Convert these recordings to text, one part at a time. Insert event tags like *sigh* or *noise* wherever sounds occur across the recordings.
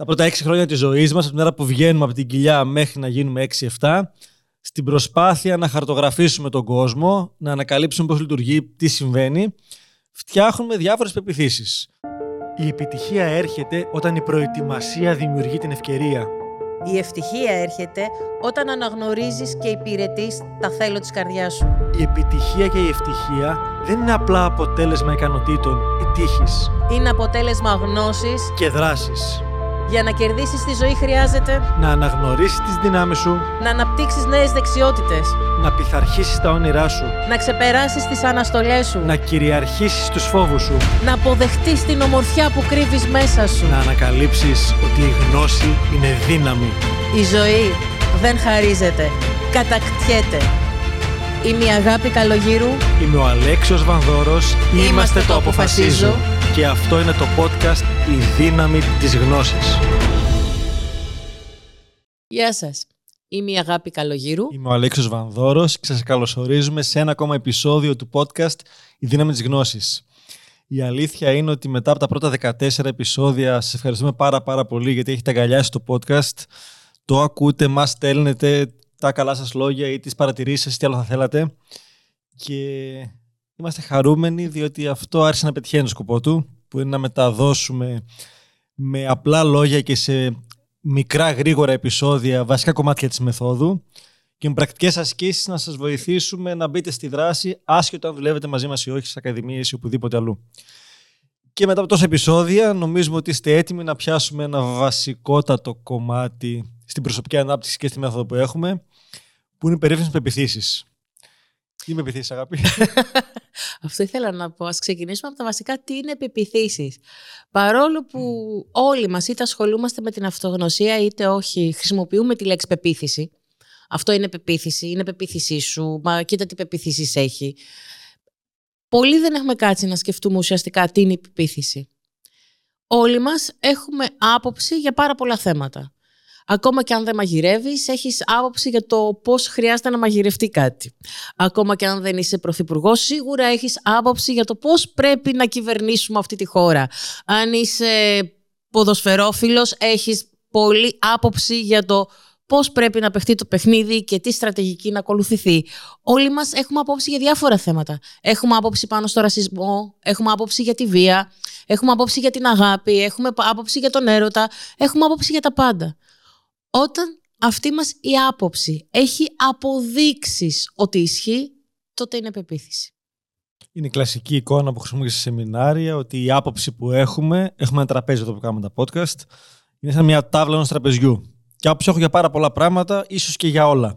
τα πρώτα έξι χρόνια της ζωής μας, από την ώρα που βγαίνουμε από την κοιλιά μέχρι να γίνουμε 6-7, στην προσπάθεια να χαρτογραφήσουμε τον κόσμο, να ανακαλύψουμε πώς λειτουργεί, τι συμβαίνει, φτιάχνουμε διάφορες πεπιθήσεις. Η επιτυχία έρχεται όταν η προετοιμασία δημιουργεί την ευκαιρία. Η ευτυχία έρχεται όταν αναγνωρίζεις και υπηρετείς τα θέλω της καρδιάς σου. Η επιτυχία και η ευτυχία δεν είναι απλά αποτέλεσμα ικανοτήτων ή τύχης. Είναι αποτέλεσμα γνώσης. Και δράσης. Για να κερδίσεις τη ζωή χρειάζεται Να αναγνωρίσεις τις δυνάμεις σου, να αναπτύξεις νέες δεξιότητες, να πειθαρχήσεις τα όνειρά σου, να ξεπεράσεις τις αναστολές σου, να κυριαρχήσεις τους φόβους σου, να αποδεχτείς την ομορφιά που κρύβεις μέσα σου. να ανακαλύψεις ότι η γνώση είναι δύναμη. Η ζωή δεν χαρίζεται, κατακτιέται. Είμαι η αγάπη καλογύρου. Είμαι ο Αλέξιος Βανδόρος, Είμαστε το Αποφασίζω. και αυτό είναι το podcast «Η δύναμη της γνώσης». Γεια σας. Είμαι η αγάπη καλογύρου. Είμαι ο Αλέξιος Βανδόρος και σας καλωσορίζουμε σε ένα ακόμα επεισόδιο του podcast «Η δύναμη της γνώσης». Η αλήθεια είναι ότι μετά από τα πρώτα 14 επεισόδια σας ευχαριστούμε πάρα πάρα πολύ γιατί έχετε αγκαλιάσει το podcast. Το ακούτε, μας στέλνετε τα καλά σας λόγια ή τις παρατηρήσεις σας, τι άλλο θα θέλατε. Και είμαστε χαρούμενοι διότι αυτό άρχισε να πετυχαίνει το σκοπό του, που είναι να μεταδώσουμε με απλά λόγια και σε μικρά γρήγορα επεισόδια βασικά κομμάτια της μεθόδου και με πρακτικές ασκήσεις να σας βοηθήσουμε να μπείτε στη δράση άσχετο αν δουλεύετε μαζί μας ή όχι στις ακαδημίες ή οπουδήποτε αλλού. Και μετά από τόσα επεισόδια νομίζουμε ότι είστε έτοιμοι να πιάσουμε ένα βασικότατο κομμάτι στην προσωπική ανάπτυξη και στη μέθοδο που έχουμε που είναι οι περίφημες πεπιθήσεις. Τι με πεπιθήσεις αγάπη; *laughs* Αυτό ήθελα να πω. Ας ξεκινήσουμε από τα βασικά τι είναι πεπιθήσεις; Παρόλο που όλοι μας είτε ασχολούμαστε με την αυτογνωσία είτε όχι χρησιμοποιούμε τη λέξη πεποίθηση. Αυτό είναι πεποίθηση, είναι πεποίθησή σου, μα κοίτα τι πεποίθησης έχει. Πολλοί δεν έχουμε κάτσει να σκεφτούμε ουσιαστικά τι είναι η πεποίθηση. Όλοι μας έχουμε άποψη για πάρα πολλά θέματα. Ακόμα και αν δεν μαγειρεύεις, έχεις άποψη για το πώς χρειάζεται να μαγειρευτεί κάτι. Ακόμα και αν δεν είσαι πρωθυπουργός, σίγουρα έχεις άποψη για το πώς πρέπει να κυβερνήσουμε αυτή τη χώρα. Αν είσαι ποδοσφαιρόφιλος, έχεις πολύ άποψη για το πώς πρέπει να παιχτεί το παιχνίδι και τι στρατηγική να ακολουθηθεί. Όλοι μας έχουμε άποψη για διάφορα θέματα. Έχουμε άποψη πάνω στο ρασισμό, έχουμε άποψη για τη βία, έχουμε άποψη για την αγάπη, έχουμε άποψη για τον έρωτα, έχουμε άποψη για τα πάντα. Όταν αυτή μας η άποψη έχει αποδείξεις ότι ισχύει, τότε είναι πεποίθηση. Είναι η κλασική εικόνα που χρησιμοποιούμε σε σεμινάρια ότι η άποψη που έχουμε, έχουμε ένα τραπέζι εδώ που κάνουμε τα podcast, είναι σαν μια τάβλα ενός τραπεζιού. Και άποψη έχω για πάρα πολλά πράγματα, ίσως και για όλα.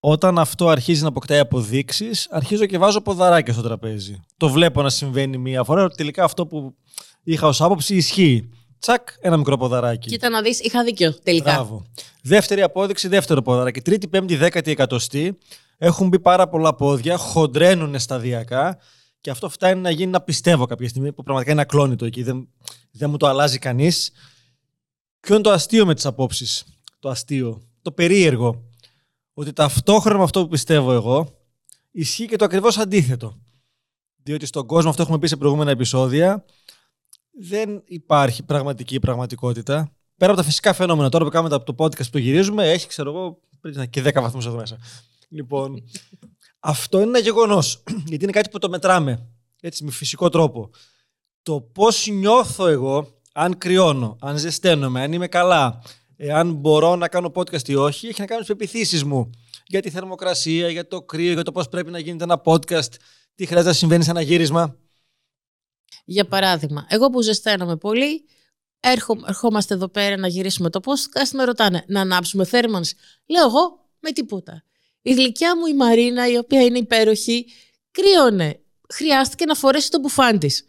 Όταν αυτό αρχίζει να αποκτάει αποδείξεις, αρχίζω και βάζω ποδαράκια στο τραπέζι. Το βλέπω να συμβαίνει μία φορά, ότι τελικά αυτό που είχα ως άποψη ισχύει. Τσακ, ένα μικρό ποδαράκι. Κοίτα να δεις, είχα δίκιο τελικά. Μπράβο. Δεύτερη απόδειξη, δεύτερο ποδαράκι. Τρίτη, πέμπτη, δέκατη, εκατοστή. Έχουν μπει πάρα πολλά πόδια, χοντρένουν σταδιακά και αυτό φτάνει να γίνει να πιστεύω κάποια στιγμή που πραγματικά είναι ακλόνητο εκεί. Δεν, δεν μου το αλλάζει κανείς. Ποιο είναι το αστείο με τις απόψεις, Το αστείο, το περίεργο. Ότι ταυτόχρονα με αυτό που πιστεύω εγώ, ισχύει και το ακριβώς αντίθετο. Διότι στον κόσμο, αυτό έχουμε πει σε προηγούμενα επεισόδια, δεν υπάρχει πραγματική πραγματικότητα. Πέρα από τα φυσικά φαινόμενα, τώρα που κάνουμε το podcast που το γυρίζουμε, έχει, ξέρω εγώ, πρέπει να είναι και 10 βαθμούς εδώ μέσα. Λοιπόν, *laughs* αυτό είναι ένα γεγονός. *clears throat* Γιατί είναι κάτι που το μετράμε. Έτσι, με φυσικό τρόπο. Το πώς νιώθω εγώ, αν κρυώνω, αν ζεσταίνομαι, αν είμαι καλά, αν μπορώ να κάνω podcast ή όχι, έχει να κάνει με τις πεπιθήσεις μου. Για τη θερμοκρασία, για το κρύο, για το πώς πρέπει να γίνεται ένα podcast, τι χρειάζεται να συμβαίνει σε ένα γύρισμα. Για παράδειγμα, εγώ που ζεσταίνομαι πολύ, έρχο, ερχόμαστε εδώ πέρα να γυρίσουμε το πώς, με ρωτάνε να ανάψουμε θέρμανση. Λέω εγώ με τίποτα. Η γλυκιά μου η Μαρίνα, η οποία είναι υπέροχη, κρύωνε. Χρειάστηκε να φορέσει το μπουφάν της.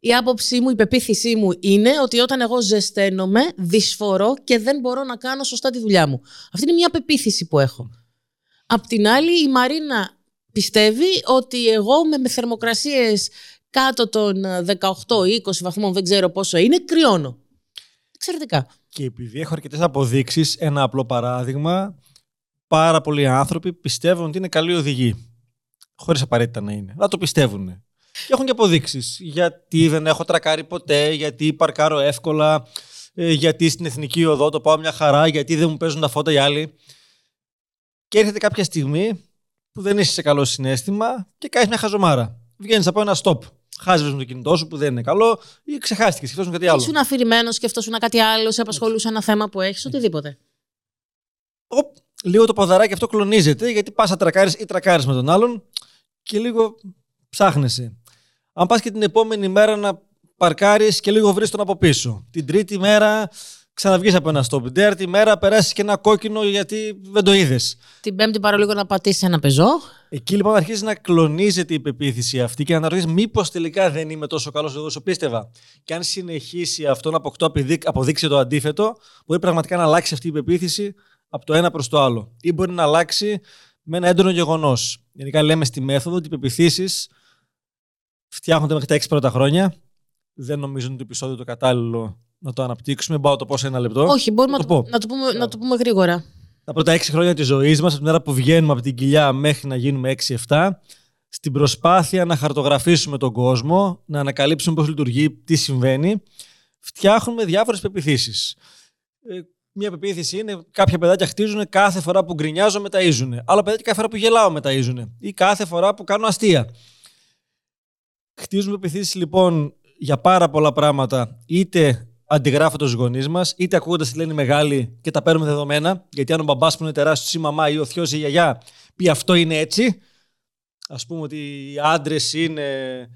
Η άποψή μου, η πεποίθησή μου είναι ότι όταν εγώ ζεσταίνομαι, δυσφορώ και δεν μπορώ να κάνω σωστά τη δουλειά μου. Αυτή είναι μια πεποίθηση που έχω. Απ' την άλλη, η Μαρίνα πιστεύει ότι εγώ με, με θερμοκρασίες κάτω των 18-20 βαθμών, δεν ξέρω πόσο είναι, κρυώνω. Εξαιρετικά. Και επειδή έχω αρκετές αποδείξεις, ένα απλό παράδειγμα, πάρα πολλοί άνθρωποι πιστεύουν ότι είναι καλοί οδηγοί. Χωρίς απαραίτητα να είναι. Αλλά το πιστεύουν. Και έχουν και αποδείξεις. Γιατί δεν έχω τρακάρει ποτέ, γιατί παρκάρω εύκολα, ε, γιατί στην εθνική οδό το πάω μια χαρά, γιατί δεν μου παίζουν τα φώτα οι άλλοι. Και έρχεται κάποια στιγμή που δεν είσαι σε καλό συνέστημα και κάνει μια χαζομάρα. Βγαίνεις από ένα stop. Χάζευε με το κινητό σου που δεν είναι καλό ή ξεχάστηκες, σκεφτόσουν κάτι άλλο. Ήσουν αφηρημένος, σκεφτόσουν κάτι άλλο, σε απασχολούσε ένα θέμα που έχεις, οτιδήποτε. Οπ, λίγο το ποδαράκι αυτό κλονίζεται γιατί πας να τρακάρεις ή τρακάρεις με τον άλλον και λίγο ψάχνεσαι. Αν πας και την επόμενη μέρα να παρκάρεις και λίγο βρεις τον από πίσω. Την τρίτη μέρα ξαναβγείς από ένα stop. Την τέταρτη μέρα περάσεις και ένα κόκκινο γιατί δεν το είδες. Την πέμπτη πάρω λίγο να πατήσεις ένα πεζό. Εκεί λοιπόν αρχίζει να κλονίζεται η πεποίθηση αυτή και να αναρωτήσει μήπως τελικά δεν είμαι τόσο καλός όσο πίστευα. Και αν συνεχίσει αυτό να αποκτώ αποδείξει το αντίθετο, μπορεί πραγματικά να αλλάξει αυτή η πεποίθηση από το ένα προς το άλλο. Ή μπορεί να αλλάξει με ένα έντονο γεγονός. Γενικά λέμε στη μέθοδο ότι οι πεπιθήσεις φτιάχνονται μέχρι τα έξι πρώτα χρόνια. Δεν νομίζω ότι το επεισόδιο το κατάλληλο να το αναπτύξουμε. Πάω το πω σε ένα λεπτό. Όχι, μπορούμε να, το, να, το πούμε, να το πούμε γρήγορα. Τα πρώτα έξι χρόνια της ζωής μας, από την ώρα που βγαίνουμε από την κοιλιά μέχρι να γίνουμε 6-7, στην προσπάθεια να χαρτογραφήσουμε τον κόσμο, να ανακαλύψουμε πώς λειτουργεί, τι συμβαίνει, φτιάχνουμε διάφορες πεπιθήσεις. Ε, μια πεποίθηση είναι κάποια παιδάκια χτίζουν κάθε φορά που γκρινιάζω μεταίζουν. Άλλα παιδάκια κάθε φορά που γελάω μεταίζουν. Ή κάθε φορά που κάνω αστεία. Χτίζουμε πεποίθηση λοιπόν για πάρα πολλά πράγματα, είτε αντιγράφοντας τους γονείς μας, είτε ακούγοντας τι λένε οι μεγάλοι και τα παίρνουμε δεδομένα. Γιατί αν ο μπαμπάς που είναι τεράστιο ή η μαμά ή ο θείος ή η γιαγιά πει αυτό είναι έτσι, ας πούμε ότι οι άντρες είναι.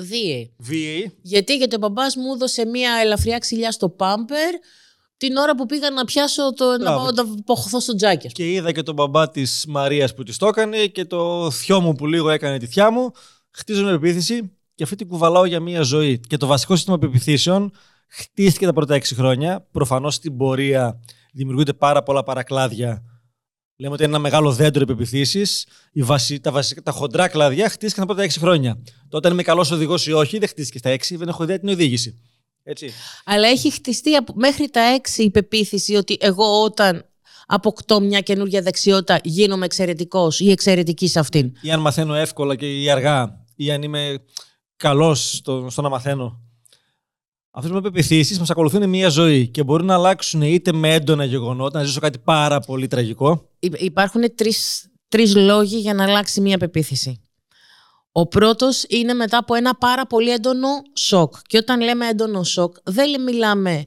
Βίαιοι. Βίαιοι. Γιατί, γιατί ο μπαμπάς μου έδωσε μία ελαφριά ξυλιά στο πάμπερ την ώρα που πήγα να πιάσω το, να πάω να ποχωθώ στο τζάκι. Και είδα και τον μπαμπά της Μαρίας που της το έκανε και το θειό μου που λίγο έκανε τη θιά μου. Χτίζω με πεποίθηση και αυτή την κουβαλάω για μία ζωή. Και το βασικό σύστημα πεπιθήσεων χτίστηκε τα πρώτα έξι χρόνια. Προφανώς στην πορεία δημιουργούνται πάρα πολλά παρακλάδια. Λέμε ότι είναι ένα μεγάλο δέντρο επιπιθήσει. Τα, βασικά, τα χοντρά κλαδιά χτίστηκαν τα πρώτα έξι χρόνια. Τότε, αν είμαι καλός οδηγός ή όχι, δεν χτίστηκε στα έξι, δεν έχω ιδέα την οδήγηση. Έτσι. Αλλά έχει χτιστεί μέχρι τα έξι η πεποίθηση ότι εγώ όταν αποκτώ μια καινούργια δεξιότητα γίνομαι εξαιρετικός ή εξαιρετική σε αυτήν. Ή αν μαθαίνω εύκολα και ή αργά, ή αν είμαι καλός στο, στο να μαθαίνω. Αυτέ οι πεπιθήσεις μας ακολουθούν μία ζωή και μπορεί να αλλάξουν είτε με έντονα γεγονότα, να ζήσω κάτι πάρα πολύ τραγικό. Υπάρχουν τρεις λόγοι για να αλλάξει μία πεποίθηση. Ο πρώτος είναι μετά από ένα πάρα πολύ έντονο σοκ. Και όταν λέμε έντονο σοκ, δεν μιλάμε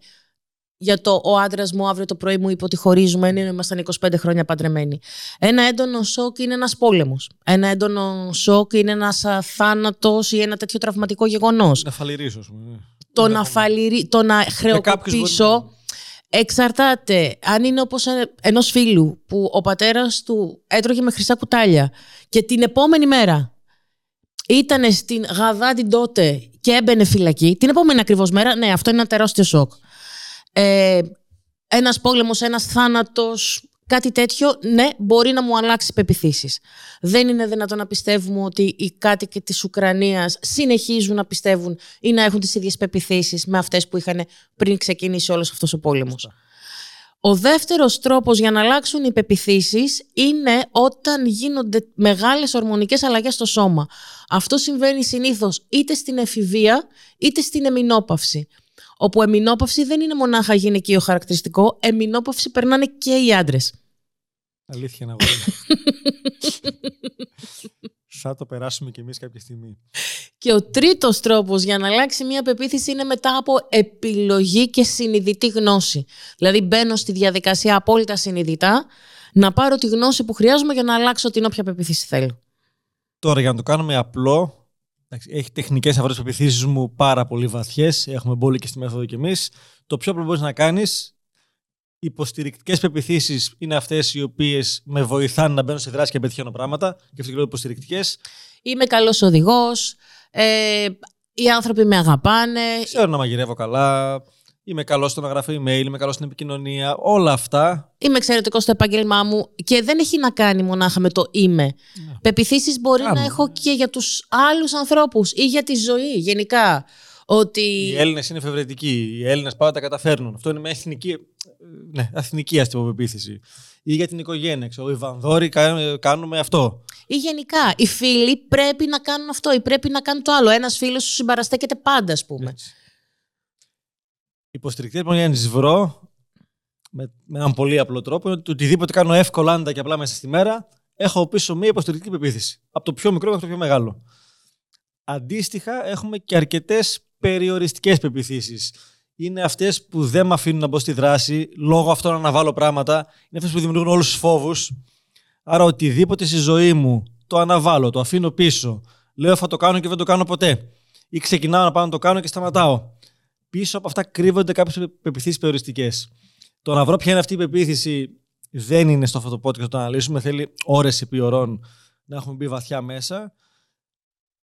για το ο άντρας μου αύριο το πρωί μου είπε ότι χωρίζουμε, ενώ ήμασταν 25 χρόνια παντρεμένοι. Ένα έντονο σοκ είναι ένας πόλεμος. Ένα έντονο σοκ είναι ένας θάνατος ή ένα τέτοιο τραυματικό γεγονός. Να φαλυρίσω, ας πούμε. Το να, φαλυρί, το να χρεοκοπήσω. Εξαρτάται. Αν είναι όπως ενός φίλου που ο πατέρας του έτρωγε με χρυσά κουτάλια και την επόμενη μέρα ήταν στην Γαδά την τότε και έμπαινε φυλακή, την επόμενη ακριβώς μέρα, ναι, αυτό είναι ένα τεράστιο σοκ. Ε, ένας πόλεμος, ένας θάνατος, κάτι τέτοιο, ναι, μπορεί να μου αλλάξει πεπιθήσεις. Δεν είναι δυνατόν να πιστεύουμε ότι οι κάτοικοι της Ουκρανίας συνεχίζουν να πιστεύουν ή να έχουν τις ίδιες πεπιθήσεις με αυτές που είχαν πριν ξεκινήσει όλος αυτός ο πόλεμος. Ο δεύτερος τρόπος για να αλλάξουν οι πεπιθήσεις είναι όταν γίνονται μεγάλες ορμονικές αλλαγές στο σώμα. Αυτό συμβαίνει συνήθως είτε στην εφηβεία είτε στην εμεινόπαυση. Όπου εμεινόπαυση δεν είναι μονάχα γυναικείο χαρακτηριστικό, εμεινόπαυση περνάνε και οι άντρες. Αλήθεια να *laughs* Θα το περάσουμε κι εμείς κάποια στιγμή. Και ο τρίτος τρόπος για να αλλάξει μια πεποίθηση είναι μετά από επιλογή και συνειδητή γνώση. Δηλαδή μπαίνω στη διαδικασία απόλυτα συνειδητά να πάρω τη γνώση που χρειάζομαι για να αλλάξω την όποια πεποίθηση θέλω. Τώρα για να το κάνουμε απλό, έχει τεχνικές αυτές πεπιθήσεις μου πάρα πολύ βαθιές, έχουμε μπόλει και στη μέθοδο κι εμείς. Το πιο απλό μπορείς να κάνεις υποστηρικτικές πεπιθήσεις είναι αυτές οι οποίες με βοηθάνε να μπαίνω σε δράση και πετυχαίνω πράγματα. Και αυτό και υποστηρικτικές. Είμαι καλός οδηγός. Ε, οι άνθρωποι με αγαπάνε. Ξέρω να μαγειρεύω καλά. Είμαι καλός στο να γράφω email, είμαι καλός στην επικοινωνία. Όλα αυτά. Είμαι εξαιρετικός στο επάγγελμά μου και δεν έχει να κάνει μονάχα με το είμαι. Yeah. Ναι. Πεπιθήσεις μπορεί να έχω και για τους άλλους ανθρώπους ή για τη ζωή γενικά. Ότι... Οι Έλληνες είναι εφευρετικοί. Οι Έλληνες πάντα τα καταφέρνουν. Αυτό είναι μια εθνική, ναι, εθνική αστυποπεποίθηση. Ή για την οικογένεια. Ξέρω, οι Βανδόροι κάνουμε αυτό. Ή γενικά, οι φίλοι πρέπει να κάνουν αυτό ή πρέπει να κάνουν το άλλο. Ένας φίλος σου συμπαραστέκεται πάντα, ας πούμε. Υποστηρικτή λοιπόν για να τις βρω με, με έναν πολύ απλό τρόπο είναι ότι οτιδήποτε κάνω εύκολα άντα και απλά μέσα στη μέρα έχω πίσω μία υποστηρικτική πεποίθηση. Από το πιο μικρό μέχρι το πιο μεγάλο. Αντίστοιχα, έχουμε και αρκετές περιοριστικές πεπιθήσει. Είναι αυτές που δεν με αφήνουν να μπω στη δράση, λόγω αυτών να αναβάλω πράγματα. Είναι αυτές που δημιουργούν όλους τους φόβους. Άρα, οτιδήποτε στη ζωή μου το αναβάλω, το αφήνω πίσω. Λέω θα το κάνω και δεν το κάνω ποτέ. Ή ξεκινάω να πάω να το κάνω και σταματάω. Πίσω από αυτά κρύβονται κάποιες πεπιθήσεις περιοριστικές. Το να βρω ποια είναι αυτή η πεποίθηση δεν είναι στο αυτό το podcast να το αναλύσουμε. Θέλει ώρες επί ωρών να έχουμε μπει βαθιά μέσα.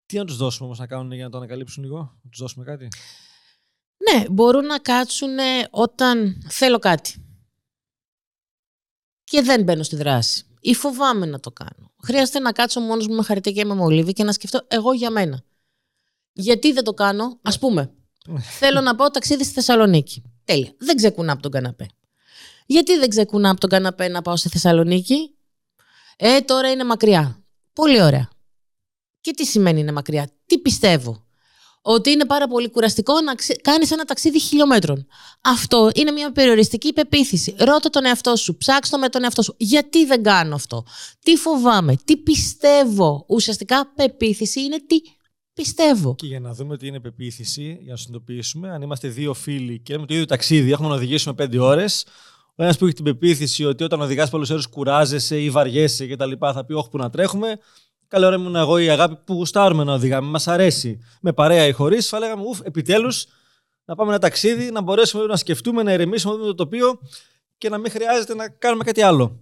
Τι να τους δώσουμε όμως να κάνουν για να το ανακαλύψουν λίγο, να τους δώσουμε κάτι; Ναι, μπορούν να κάτσουν όταν θέλω κάτι. Και δεν μπαίνω στη δράση. Ή φοβάμαι να το κάνω. Χρειάζεται να κάτσω μόνος μου με χαρτί και με μολύβι και να σκεφτώ εγώ για μένα. Γιατί δεν το κάνω, ας πούμε. Θέλω να πάω ταξίδι στη Θεσσαλονίκη. Τέλεια. Δεν ξεκουνά από τον καναπέ. Γιατί δεν ξεκουνά από τον καναπέ να πάω στη Θεσσαλονίκη; Ε, τώρα είναι μακριά. Πολύ ωραία. Και τι σημαίνει είναι μακριά; Τι πιστεύω; Ότι είναι πάρα πολύ κουραστικό να κάνεις ένα ταξίδι χιλιόμετρων. Αυτό είναι μια περιοριστική υπεποίθηση. Ρώτα τον εαυτό σου, ψάξτε με τον εαυτό σου. Γιατί δεν κάνω αυτό; Τι φοβάμαι, τι πιστεύω; Ουσιαστικά πεποίθηση είναι τι πιστεύω. Και για να δούμε τι είναι πεποίθηση, για να συνειδητοποιήσουμε, αν είμαστε δύο φίλοι και έχουμε το ίδιο ταξίδι, έχουμε να οδηγήσουμε πέντε ώρες, ο ένας που έχει την πεποίθηση ότι όταν οδηγάς πολλέ ώρες κουράζεσαι ή βαριέσαι κτλ. θα πει: Όχι, που να τρέχουμε. Καλή ώρα ήμουν εγώ η αγάπη που γουστάρουμε να οδηγάμε. Μας αρέσει. Με παρέα ή χωρίς, θα λέγαμε: Ουφ, επιτέλους να πάμε ένα ταξίδι, να μπορέσουμε να σκεφτούμε, να ηρεμήσουμε, να δούμε το τοπίο και να μην χρειάζεται να κάνουμε κάτι άλλο.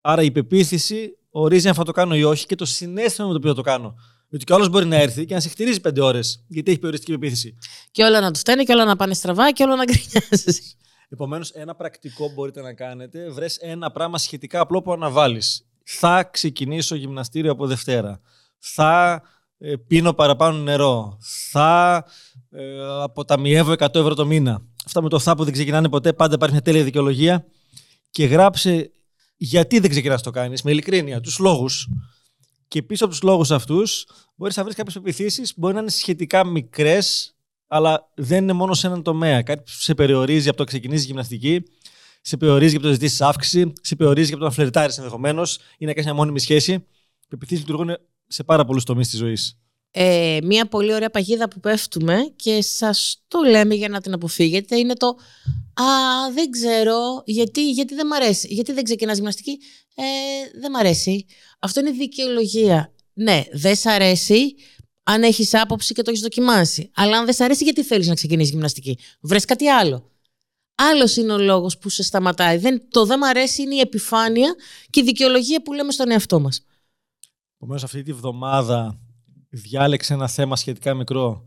Άρα η πεποίθηση ορίζει αν θα το κάνω ή όχι και το συνέστημα με το οποίο το κάνω. Γιατί κι άλλος μπορεί να έρθει και να σε χτυρίζει πέντε ώρες, γιατί έχει περιοριστική πεποίθηση. Και όλα να του φταίνει, και όλα να πάνε στραβά, και όλα να γκρινιάζεις. Επομένως, ένα πρακτικό μπορείτε να κάνετε. Βρες ένα πράγμα σχετικά απλό που αναβάλεις. Θα ξεκινήσω γυμναστήριο από Δευτέρα. Θα ε, πίνω παραπάνω νερό. Θα ε, αποταμιεύω 100 ευρώ το μήνα. Αυτά με το θα που δεν ξεκινάνε ποτέ, πάντα υπάρχει μια τέλεια δικαιολογία. Και γράψε γιατί δεν ξεκινάς το κάνεις, με ειλικρίνεια, τους λόγους. Και πίσω από τους λόγους αυτούς μπορείς να βρεις κάποιες πεπιθήσεις, μπορεί να είναι σχετικά μικρές, αλλά δεν είναι μόνο σε έναν τομέα. Κάτι που σε περιορίζει από το να ξεκινήσεις γυμναστική, σε περιορίζει από το να ζητήσεις αύξηση, σε περιορίζει από το να φλερτάρεις ενδεχομένως ή να κάνεις μια μόνιμη σχέση. Πεπιθήσεις λειτουργούν σε πάρα πολλούς τομείς της ζωής. Ε, μία πολύ ωραία παγίδα που πέφτουμε και σας το λέμε για να την αποφύγετε είναι το «Α, δεν ξέρω, γιατί, γιατί δεν μ' αρέσει, γιατί δεν ξεκινάς γυμναστική, ε, δεν μ' αρέσει». Αυτό είναι δικαιολογία. Ναι, δεν σ' αρέσει, αν έχεις άποψη και το έχεις δοκιμάσει. Αλλά αν δεν σ' αρέσει, γιατί θέλεις να ξεκινήσεις γυμναστική; Βρες κάτι άλλο. Άλλος είναι ο λόγος που σε σταματάει. Δεν, το δεν μ' αρέσει είναι η επιφάνεια και η δικαιολογία που λέμε στον εαυτό μας. Επομένως, αυτή τη βδομάδα διάλεξε ένα θέμα σχετικά μικρό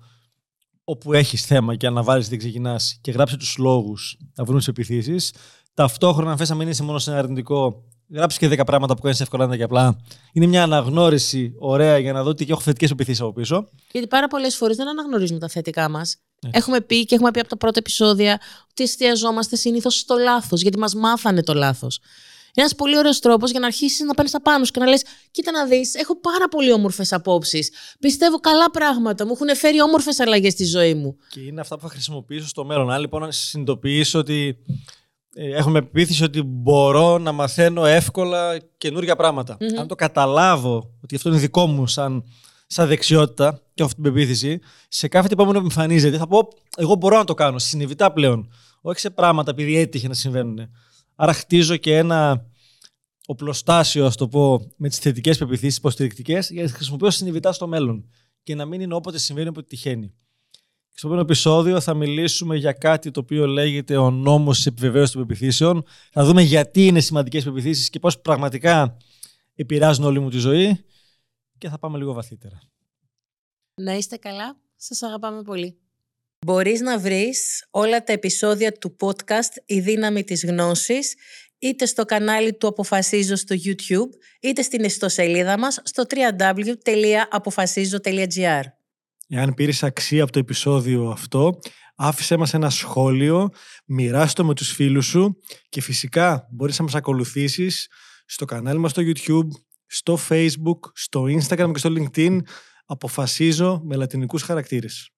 όπου έχεις θέμα και αναβάλεις δεν ξεκινάς και γράψε τους λόγους να βρουν τις επιθύσεις. Ταυτόχρονα, αν θες να μην είσαι μόνο σε ένα αρνητικό γράψεις και 10 πράγματα που κάνεις εύκολα και απλά. Είναι μια αναγνώριση ωραία για να δω ότι έχω θετικές επιθέσει από πίσω. Γιατί πάρα πολλές φορές δεν αναγνωρίζουμε τα θετικά μας. Έχουμε πει και έχουμε πει από τα πρώτα επεισόδια ότι εστιαζόμαστε συνήθως στο λάθος, γιατί μας μάθανε το λάθος. Είναι ένας πολύ ωραίος τρόπος για να αρχίσεις να παίρνεις τα πάνω σου και να λες: Κοίτα να δεις, έχω πάρα πολύ όμορφες απόψεις. Πιστεύω καλά πράγματα. Μου έχουν φέρει όμορφες αλλαγές στη ζωή μου. Και είναι αυτά που θα χρησιμοποιήσω στο μέλλον. Αν λοιπόν συνειδητοποιήσω ότι ε, έχουμε πεποίθηση ότι μπορώ να μαθαίνω εύκολα καινούργια Αν το καταλάβω ότι αυτό είναι δικό μου σαν, σαν δεξιότητα και έχω αυτή την πεποίθηση, σε κάθε επόμενο που εμφανίζεται θα πω εγώ μπορώ να το κάνω συνειδητά πλέον. Όχι σε πράγματα επειδή έτυχε να συμβαίνουν. Άρα χτίζω και ένα οπλοστάσιο, ας το πω, με τις θετικές πεπιθήσεις υποστηρικτικές για να τις χρησιμοποιώ συνειδητά στο μέλλον. Και να μην είναι όποτε συμβαίνει, όποτε τυχαίνει. Στο επόμενο επεισόδιο θα μιλήσουμε για κάτι το οποίο λέγεται ο νόμος της επιβεβαίωσης των πεπιθήσεων. Θα δούμε γιατί είναι σημαντικές πεπιθήσεις και πώς πραγματικά επηρεάζουν όλη μου τη ζωή. Και θα πάμε λίγο βαθύτερα. Να είστε καλά. Σας αγαπάμε πολύ. Μπορείς να βρεις όλα τα επεισόδια του podcast «Η δύναμη της γνώσης» είτε στο κανάλι του Αποφασίζω στο YouTube, είτε στην ιστοσελίδα μας στο www.apofasizo.gr. Εάν πήρες αξία από το επεισόδιο αυτό, άφησέ μας ένα σχόλιο, μοιράστο με τους φίλους σου και φυσικά μπορείς να μας ακολουθήσεις στο κανάλι μας στο YouTube, στο Facebook, στο Instagram και στο LinkedIn. Αποφασίζω με λατινικούς χαρακτήρες.